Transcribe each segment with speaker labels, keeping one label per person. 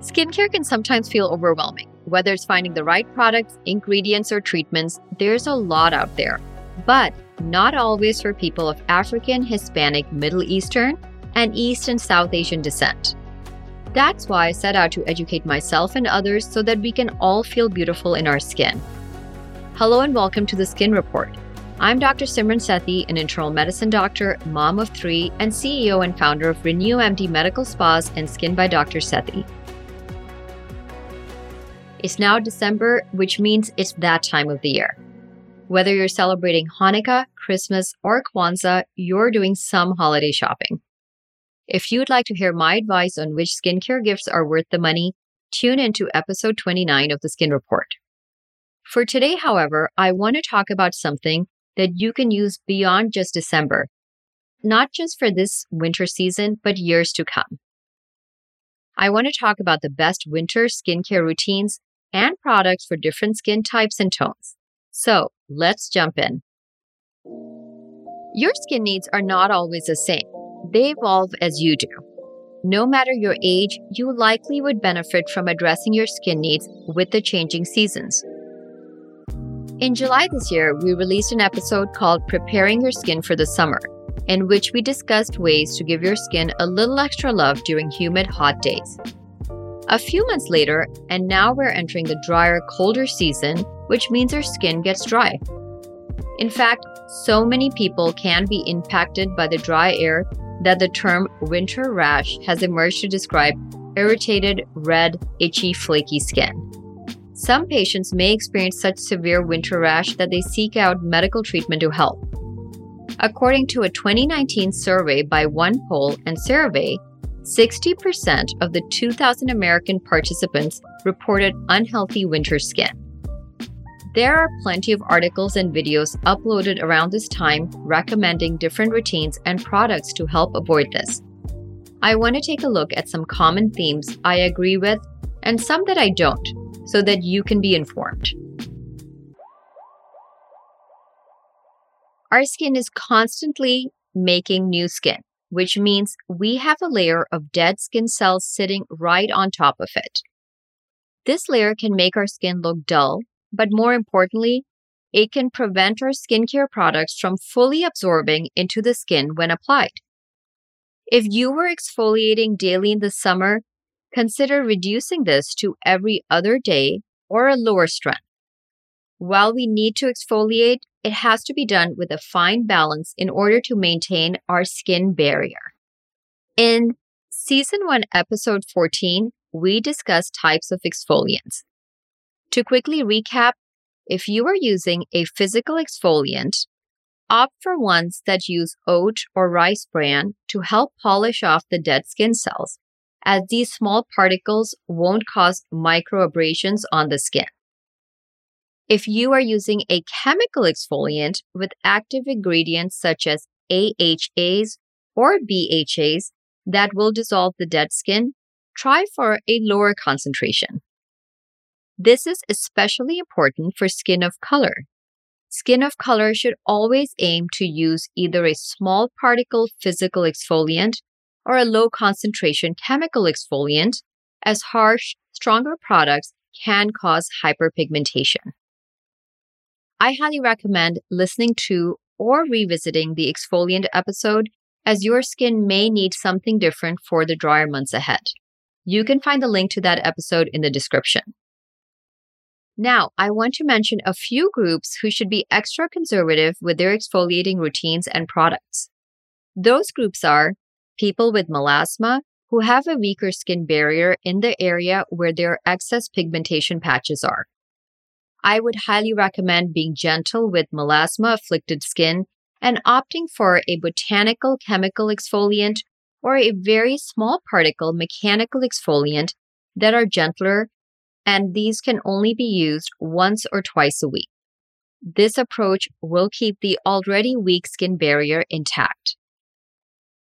Speaker 1: Skincare can sometimes feel overwhelming. Whether it's finding the right products, ingredients, or treatments, there's a lot out there. But not always for people of African, Hispanic, Middle Eastern, and East and South Asian descent. That's why I set out to educate myself and others so that we can all feel beautiful in our skin. Hello and welcome to the Skin Report. I'm Dr. Simran Sethi, an internal medicine doctor, mom of three, and CEO and founder of Renew MD Medical Spas and Skin by Dr. Sethi. It's now December, which means it's that time of the year. Whether you're celebrating Hanukkah, Christmas, or Kwanzaa, you're doing some holiday shopping. If you'd like to hear my advice on which skincare gifts are worth the money, tune into episode 29 of the Skin Report. For today, however, I want to talk about something that you can use beyond just December, not just for this winter season, but years to come. I want to talk about the best winter skincare routines and products for different skin types and tones. So let's jump in. Your skin needs are not always the same, they evolve as you do. No matter your age, you likely would benefit from addressing your skin needs with the changing seasons. In July this year, we released an episode called Preparing Your Skin for the Summer, in which we discussed ways to give your skin a little extra love during humid, hot days. A few months later, and now we're entering the drier, colder season, which means our skin gets dry. In fact, so many people can be impacted by the dry air that the term winter rash has emerged to describe irritated, red, itchy, flaky skin. Some patients may experience such severe winter rash that they seek out medical treatment to help. According to a 2019 survey by OnePoll and CeraVe, 60% of the 2,000 American participants reported unhealthy winter skin. There are plenty of articles and videos uploaded around this time recommending different routines and products to help avoid this. I want to take a look at some common themes I agree with and some that I don't, so that you can be informed. Our skin is constantly making new skin which means we have a layer of dead skin cells sitting right on top of it. This layer can make our skin look dull, but more importantly, it can prevent our skincare products from fully absorbing into the skin when applied. If you were exfoliating daily in the summer, consider reducing this to every other day or a lower strength. While we need to exfoliate, it has to be done with a fine balance in order to maintain our skin barrier. In season 1, episode 14, we discuss types of exfoliants. To quickly recap, if you are using a physical exfoliant, opt for ones that use oat or rice bran to help polish off the dead skin cells, as these small particles won't cause microabrasions on the skin. If you are using a chemical exfoliant with active ingredients such as AHAs or BHAs that will dissolve the dead skin, try for a lower concentration. This is especially important for skin of color. Skin of color should always aim to use either a small particle physical exfoliant or a low concentration chemical exfoliant, as harsh, stronger products can cause hyperpigmentation. I highly recommend listening to or revisiting the exfoliant episode as your skin may need something different for the drier months ahead. You can find the link to that episode in the description. Now, I want to mention a few groups who should be extra conservative with their exfoliating routines and products. Those groups are people with melasma who have a weaker skin barrier in the area where their excess pigmentation patches are. I would highly recommend being gentle with melasma afflicted skin and opting for a botanical chemical exfoliant or a very small particle mechanical exfoliant that are gentler, and these can only be used once or twice a week. This approach will keep the already weak skin barrier intact.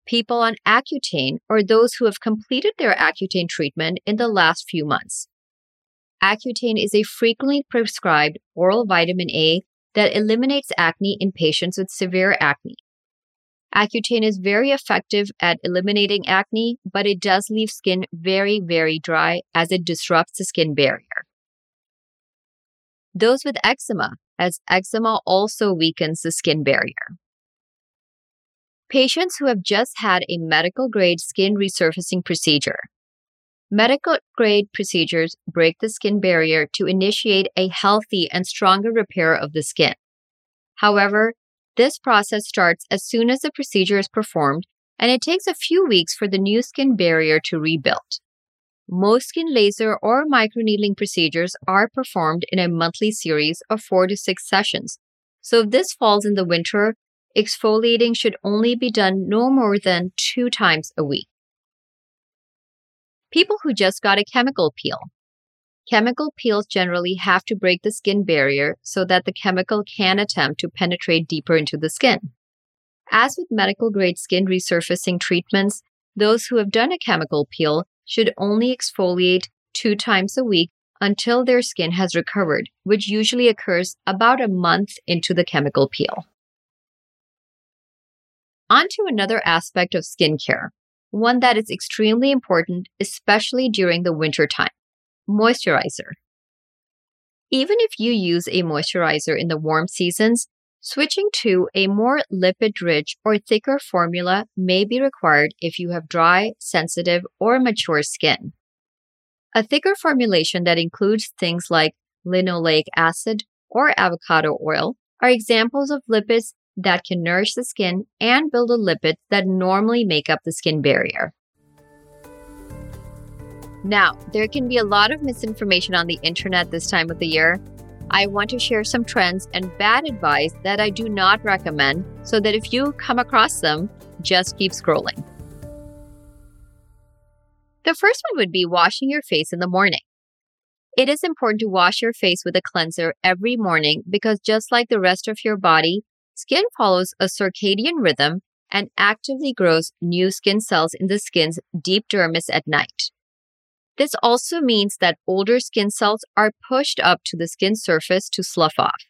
Speaker 1: People on Accutane or those who have completed their Accutane treatment in the last few months. Accutane is a frequently prescribed oral vitamin A that eliminates acne in patients with severe acne. Accutane is very effective at eliminating acne, but it does leave skin very, very dry as it disrupts the skin barrier. Those with eczema, as eczema also weakens the skin barrier. Patients who have just had a medical grade skin resurfacing procedure. Medical grade procedures break the skin barrier to initiate a healthy and stronger repair of the skin. However, this process starts as soon as the procedure is performed, and it takes a few weeks for the new skin barrier to rebuild. Most skin laser or microneedling procedures are performed in a monthly series of four to six sessions. So if this falls in the winter, exfoliating should only be done no more than two times a week. People who just got a chemical peel. Chemical peels generally have to break the skin barrier so that the chemical can attempt to penetrate deeper into the skin. As with medical grade skin resurfacing treatments, those who have done a chemical peel should only exfoliate two times a week until their skin has recovered, which usually occurs about a month into the chemical peel. On to another aspect of skincare, one that is extremely important, especially during the winter time moisturizer. Even if you use a moisturizer in the warm seasons, switching to a more lipid rich or thicker formula may be required if you have dry, sensitive, or mature skin. A thicker formulation that includes things like linoleic acid or avocado oil are examples of lipids that can nourish the skin and build the lipids that normally make up the skin barrier. Now, there can be a lot of misinformation on the internet this time of the year. I want to share some trends and bad advice that I do not recommend so that if you come across them, just keep scrolling. The first one would be washing your face in the morning. It is important to wash your face with a cleanser every morning because just like the rest of your body, skin follows a circadian rhythm and actively grows new skin cells in the skin's deep dermis at night. This also means that older skin cells are pushed up to the skin surface to slough off.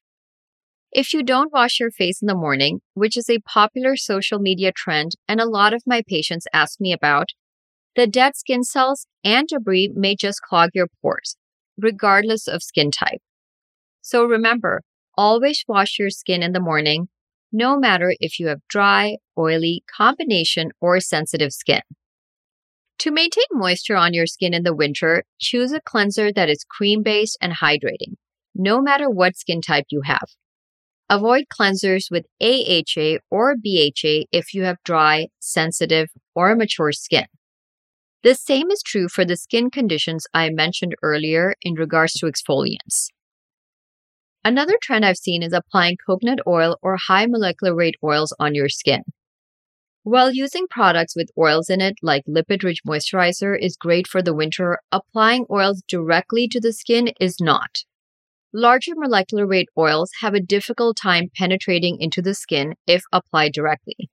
Speaker 1: If you don't wash your face in the morning, which is a popular social media trend and a lot of my patients ask me about, the dead skin cells and debris may just clog your pores, regardless of skin type. So remember, always wash your skin in the morning, no matter if you have dry, oily, combination, or sensitive skin. To maintain moisture on your skin in the winter, choose a cleanser that is cream based and hydrating, no matter what skin type you have. Avoid cleansers with AHA or BHA if you have dry, sensitive, or mature skin. The same is true for the skin conditions I mentioned earlier in regards to exfoliants. Another trend I've seen is applying coconut oil or high molecular weight oils on your skin. While using products with oils in it, like lipid rich moisturizer, is great for the winter, applying oils directly to the skin is not. Larger molecular weight oils have a difficult time penetrating into the skin if applied directly.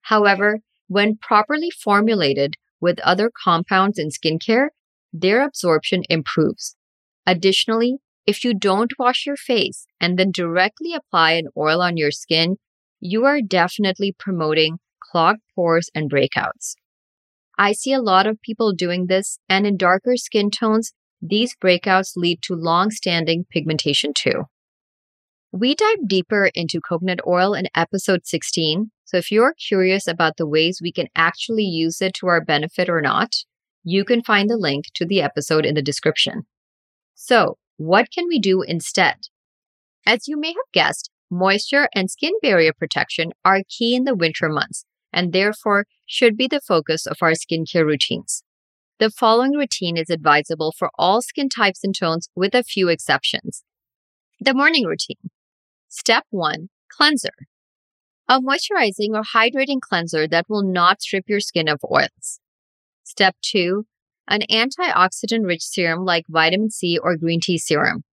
Speaker 1: However, when properly formulated with other compounds in skincare, their absorption improves. Additionally, if you don't wash your face and then directly apply an oil on your skin, you are definitely promoting clogged pores and breakouts. I see a lot of people doing this, and in darker skin tones, these breakouts lead to long standing pigmentation too. We dive deeper into coconut oil in episode 16, so if you're curious about the ways we can actually use it to our benefit or not, you can find the link to the episode in the description. So, what can we do instead? As you may have guessed, moisture and skin barrier protection are key in the winter months, and therefore should be the focus of our skincare routines. The following routine is advisable for all skin types and tones with a few exceptions. The morning routine. Step 1 Cleanser. A moisturizing or hydrating cleanser that will not strip your skin of oils. Step 2 An antioxidant rich serum like vitamin C or green tea serum.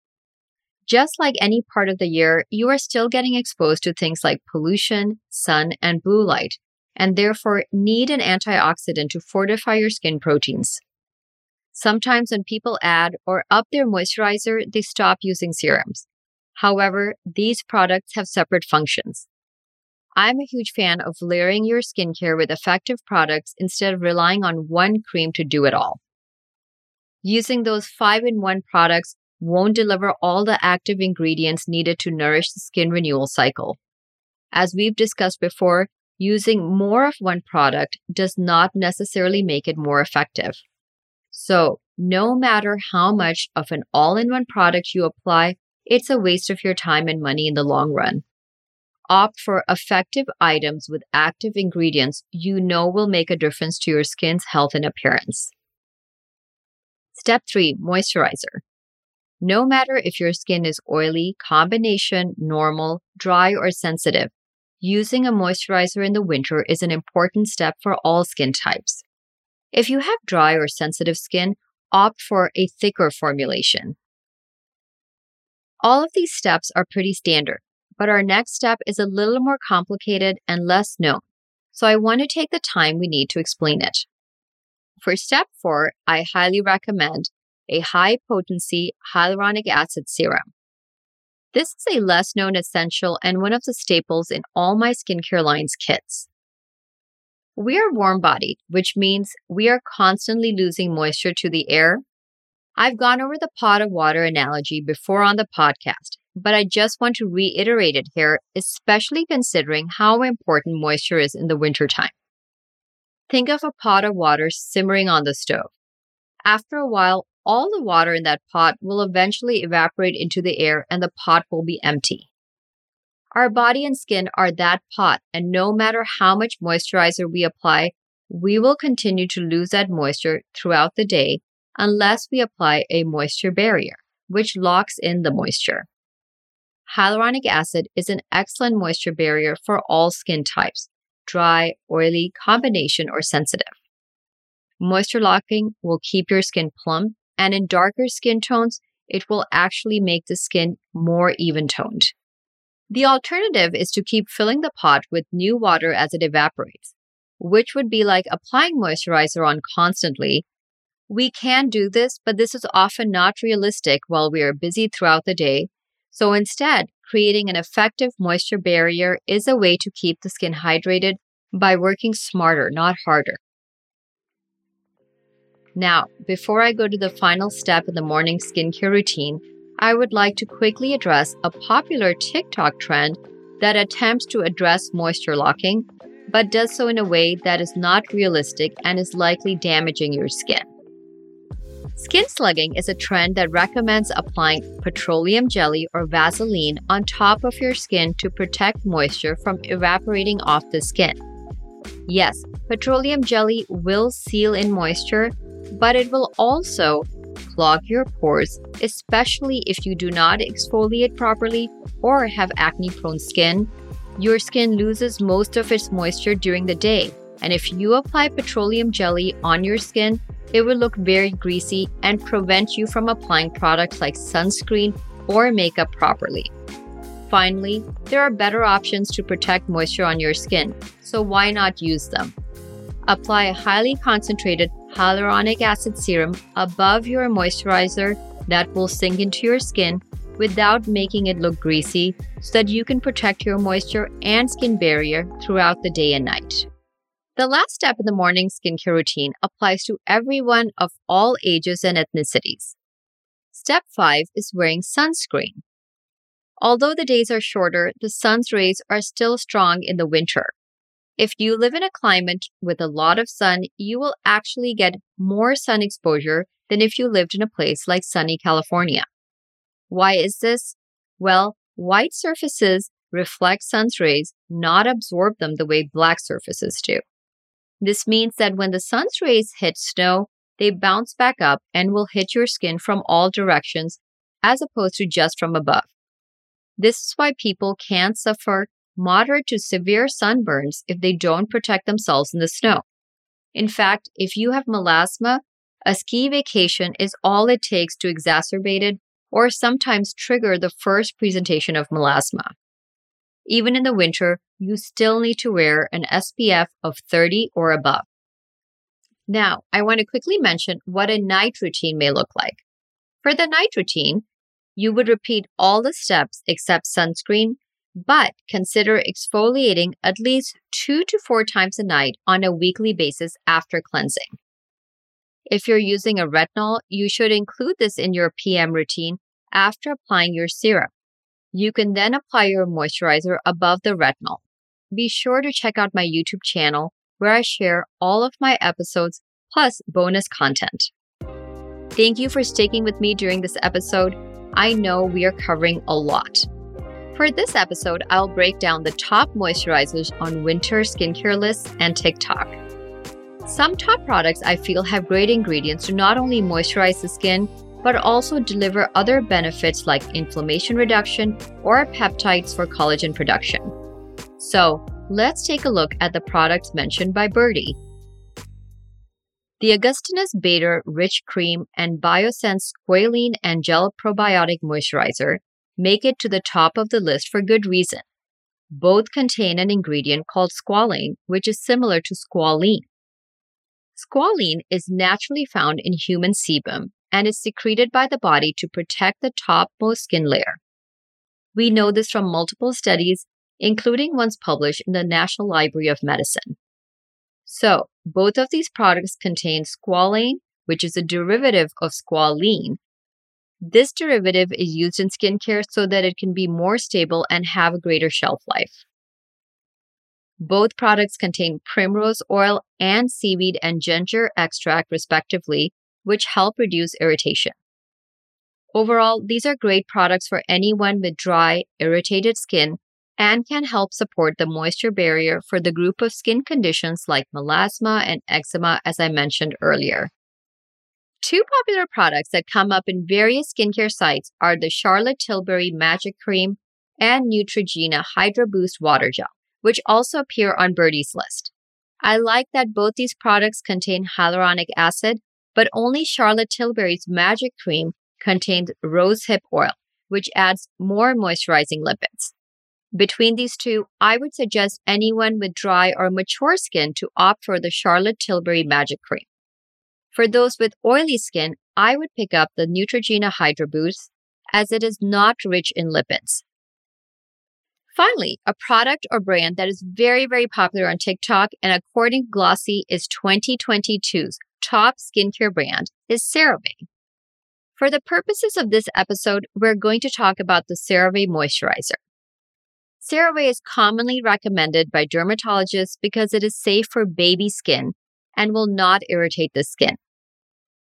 Speaker 1: Just like any part of the year, you are still getting exposed to things like pollution, sun, and blue light, and therefore need an antioxidant to fortify your skin proteins. Sometimes when people add or up their moisturizer, they stop using serums. However, these products have separate functions. I'm a huge fan of layering your skincare with effective products instead of relying on one cream to do it all. Using those five in one products won't deliver all the active ingredients needed to nourish the skin renewal cycle. As we've discussed before, using more of one product does not necessarily make it more effective. So, no matter how much of an all in one product you apply, it's a waste of your time and money in the long run. Opt for effective items with active ingredients you know will make a difference to your skin's health and appearance. Step 3 Moisturizer. No matter if your skin is oily, combination, normal, dry, or sensitive, using a moisturizer in the winter is an important step for all skin types. If you have dry or sensitive skin, opt for a thicker formulation. All of these steps are pretty standard, but our next step is a little more complicated and less known, so I want to take the time we need to explain it. For step four, I highly recommend a high potency hyaluronic acid serum. This is a less known essential and one of the staples in all my skincare lines kits. We are warm bodied, which means we are constantly losing moisture to the air. I've gone over the pot of water analogy before on the podcast, but I just want to reiterate it here, especially considering how important moisture is in the wintertime. Think of a pot of water simmering on the stove. After a while, all the water in that pot will eventually evaporate into the air and the pot will be empty. Our body and skin are that pot, and no matter how much moisturizer we apply, we will continue to lose that moisture throughout the day unless we apply a moisture barrier, which locks in the moisture hyaluronic acid is an excellent moisture barrier for all skin types dry, oily, combination, or sensitive. Moisture locking will keep your skin plump, and in darker skin tones, it will actually make the skin more even toned. The alternative is to keep filling the pot with new water as it evaporates, which would be like applying moisturizer on constantly. We can do this, but this is often not realistic while we are busy throughout the day so instead, creating an effective moisture barrier is a way to keep the skin hydrated by working smarter, not harder. Now, before I go to the final step in the morning skincare routine, I would like to quickly address a popular TikTok trend that attempts to address moisture locking, but does so in a way that is not realistic and is likely damaging your skin. Skin slugging is a trend that recommends applying petroleum jelly or Vaseline on top of your skin to protect moisture from evaporating off the skin. Yes, petroleum jelly will seal in moisture, but it will also clog your pores, especially if you do not exfoliate properly or have acne prone skin. Your skin loses most of its moisture during the day, and if you apply petroleum jelly on your skin, it will look very greasy and prevent you from applying products like sunscreen or makeup properly. Finally, there are better options to protect moisture on your skin, so why not use them? Apply a highly concentrated hyaluronic acid serum above your moisturizer that will sink into your skin without making it look greasy so that you can protect your moisture and skin barrier throughout the day and night. The last step in the morning skincare routine applies to everyone of all ages and ethnicities. Step 5 is wearing sunscreen. Although the days are shorter, the sun's rays are still strong in the winter. If you live in a climate with a lot of sun, you will actually get more sun exposure than if you lived in a place like sunny California. Why is this? Well, white surfaces reflect sun's rays, not absorb them the way black surfaces do. This means that when the sun's rays hit snow, they bounce back up and will hit your skin from all directions as opposed to just from above. This is why people can suffer moderate to severe sunburns if they don't protect themselves in the snow. In fact, if you have melasma, a ski vacation is all it takes to exacerbate it or sometimes trigger the first presentation of melasma. Even in the winter, you still need to wear an SPF of 30 or above. Now, I want to quickly mention what a night routine may look like. For the night routine, you would repeat all the steps except sunscreen, but consider exfoliating at least two to four times a night on a weekly basis after cleansing. If you're using a retinol, you should include this in your PM routine after applying your serum. You can then apply your moisturizer above the retinol. Be sure to check out my YouTube channel where I share all of my episodes plus bonus content. Thank you for sticking with me during this episode. I know we are covering a lot. For this episode, I'll break down the top moisturizers on winter skincare lists and TikTok. Some top products I feel have great ingredients to not only moisturize the skin, but also deliver other benefits like inflammation reduction or peptides for collagen production. So, let's take a look at the products mentioned by Byrdie. The Augustinus Bader Rich Cream and Biossance Squalene and Gel Probiotic Moisturizer make it to the top of the list for good reason. Both contain an ingredient called squalane, which is similar to squalene. Squalene is naturally found in human sebum and is secreted by the body to protect the topmost skin layer. We know this from multiple studies, including ones published in the National Library of Medicine. So, both of these products contain squalane, which is a derivative of squalene. This derivative is used in skincare so that it can be more stable and have a greater shelf life. Both products contain primrose oil and seaweed and ginger extract, respectively, which help reduce irritation. Overall, these are great products for anyone with dry, irritated skin and can help support the moisture barrier for the group of skin conditions like melasma and eczema, as I mentioned earlier. Two popular products that come up in various skincare sites are the Charlotte Tilbury Magic Cream and Neutrogena Hydra Boost Water Gel which also appear on Byrdie's list. I like that both these products contain hyaluronic acid, but only Charlotte Tilbury's Magic Cream contains rosehip oil, which adds more moisturizing lipids. Between these two, I would suggest anyone with dry or mature skin to opt for the Charlotte Tilbury Magic Cream. For those with oily skin, I would pick up the Neutrogena Hydra Boost as it is not rich in lipids. Finally, a product or brand that is very, very popular on TikTok and according to Glossy is 2022's top skincare brand is CeraVe. For the purposes of this episode, we're going to talk about the CeraVe moisturizer. CeraVe is commonly recommended by dermatologists because it is safe for baby skin and will not irritate the skin.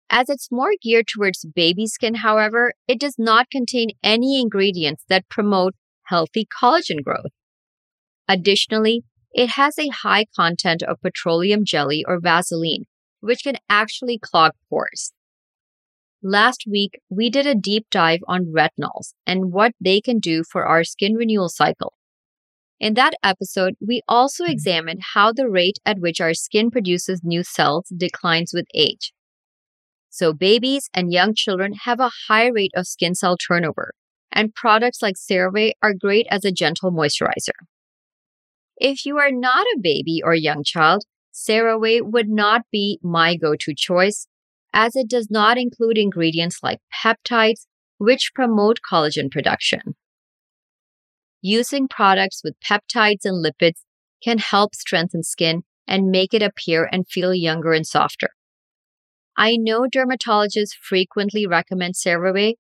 Speaker 1: As it's more geared towards baby skin, however, it does not contain any ingredients that promote healthy collagen growth. Additionally, it has a high content of petroleum jelly or Vaseline, which can actually clog pores. Last week, we did a deep dive on retinols and what they can do for our skin renewal cycle. In that episode, we also mm-hmm. examined how the rate at which our skin produces new cells declines with age. So, babies and young children have a high rate of skin cell turnover, and products like CeraVe are great as a gentle moisturizer. If you are not a baby or young child, CeraVe would not be my go to choice as it does not include ingredients like peptides, which promote collagen production. Using products with peptides and lipids can help strengthen skin and make it appear and feel younger and softer. I know dermatologists frequently recommend CeraVe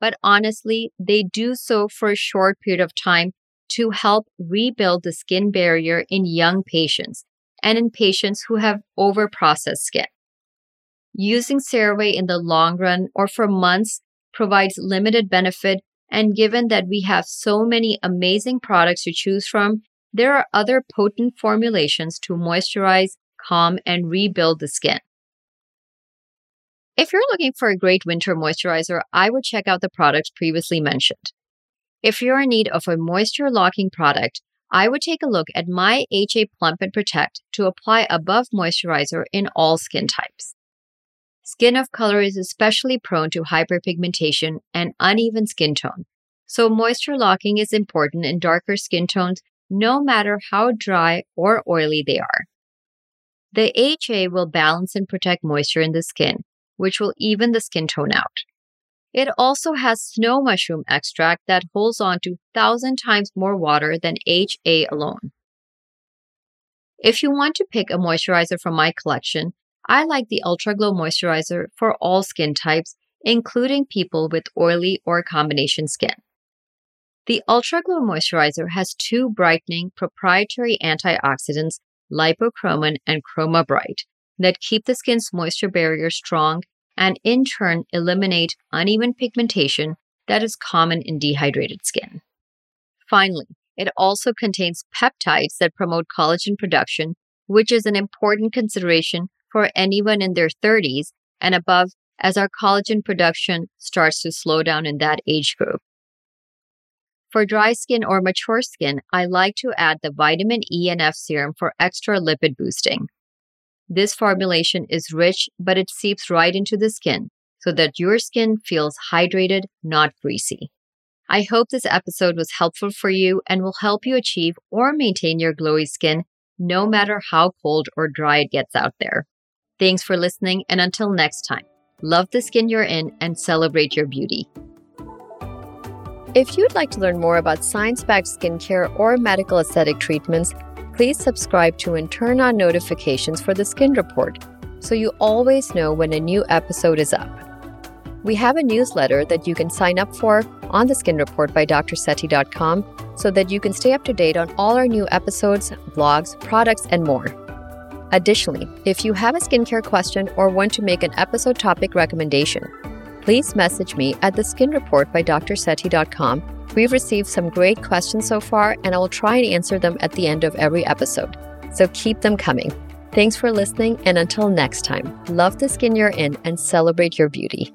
Speaker 1: but honestly, they do so for a short period of time to help rebuild the skin barrier in young patients and in patients who have overprocessed skin. Using CeraVe in the long run or for months provides limited benefit, and given that we have so many amazing products to choose from, there are other potent formulations to moisturize, calm, and rebuild the skin. If you're looking for a great winter moisturizer, I would check out the products previously mentioned. If you're in need of a moisture locking product, I would take a look at my HA Plump and Protect to apply above moisturizer in all skin types. Skin of color is especially prone to hyperpigmentation and uneven skin tone, so moisture locking is important in darker skin tones no matter how dry or oily they are. The HA will balance and protect moisture in the skin, which will even the skin tone out. It also has snow mushroom extract that holds on to 1,000 times more water than HA alone. If you want to pick a moisturizer from my collection, I like the Ultra Glow Moisturizer for all skin types, including people with oily or combination skin. The Ultra Glow Moisturizer has two brightening proprietary antioxidants, lipochroman and Chroma Bright, that keep the skin's moisture barrier strong and in turn eliminate uneven pigmentation that is common in dehydrated skin. Finally, it also contains peptides that promote collagen production, which is an important consideration for anyone in their 30s and above as our collagen production starts to slow down in that age group. For dry skin or mature skin, I like to add the vitamin E and F serum for extra lipid boosting. This formulation is rich, but it seeps right into the skin so that your skin feels hydrated, not greasy. I hope this episode was helpful for you and will help you achieve or maintain your glowy skin no matter how cold or dry it gets out there. Thanks for listening, and until next time, love the skin you're in and celebrate your beauty. If you'd like to learn more about science backed skincare or medical aesthetic treatments, please subscribe to and turn on notifications for the Skin Report so you always know when a new episode is up. We have a newsletter that you can sign up for on the Skin Report by drsethi.com so that you can stay up to date on all our new episodes, blogs, products, and more. Additionally, if you have a skincare question or want to make an episode topic recommendation, please message me at the Skin Report by drsethi.com We've received some great questions so far, and I will try and answer them at the end of every episode. So keep them coming. Thanks for listening, and until next time, love the skin you're in and celebrate your beauty.